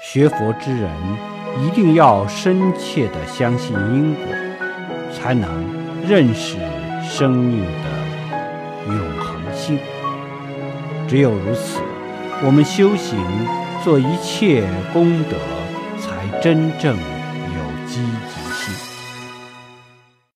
学佛之人一定要深切地相信因果，才能认识生命的永恒性。只有如此，我们修行做一切功德，才真正有积极。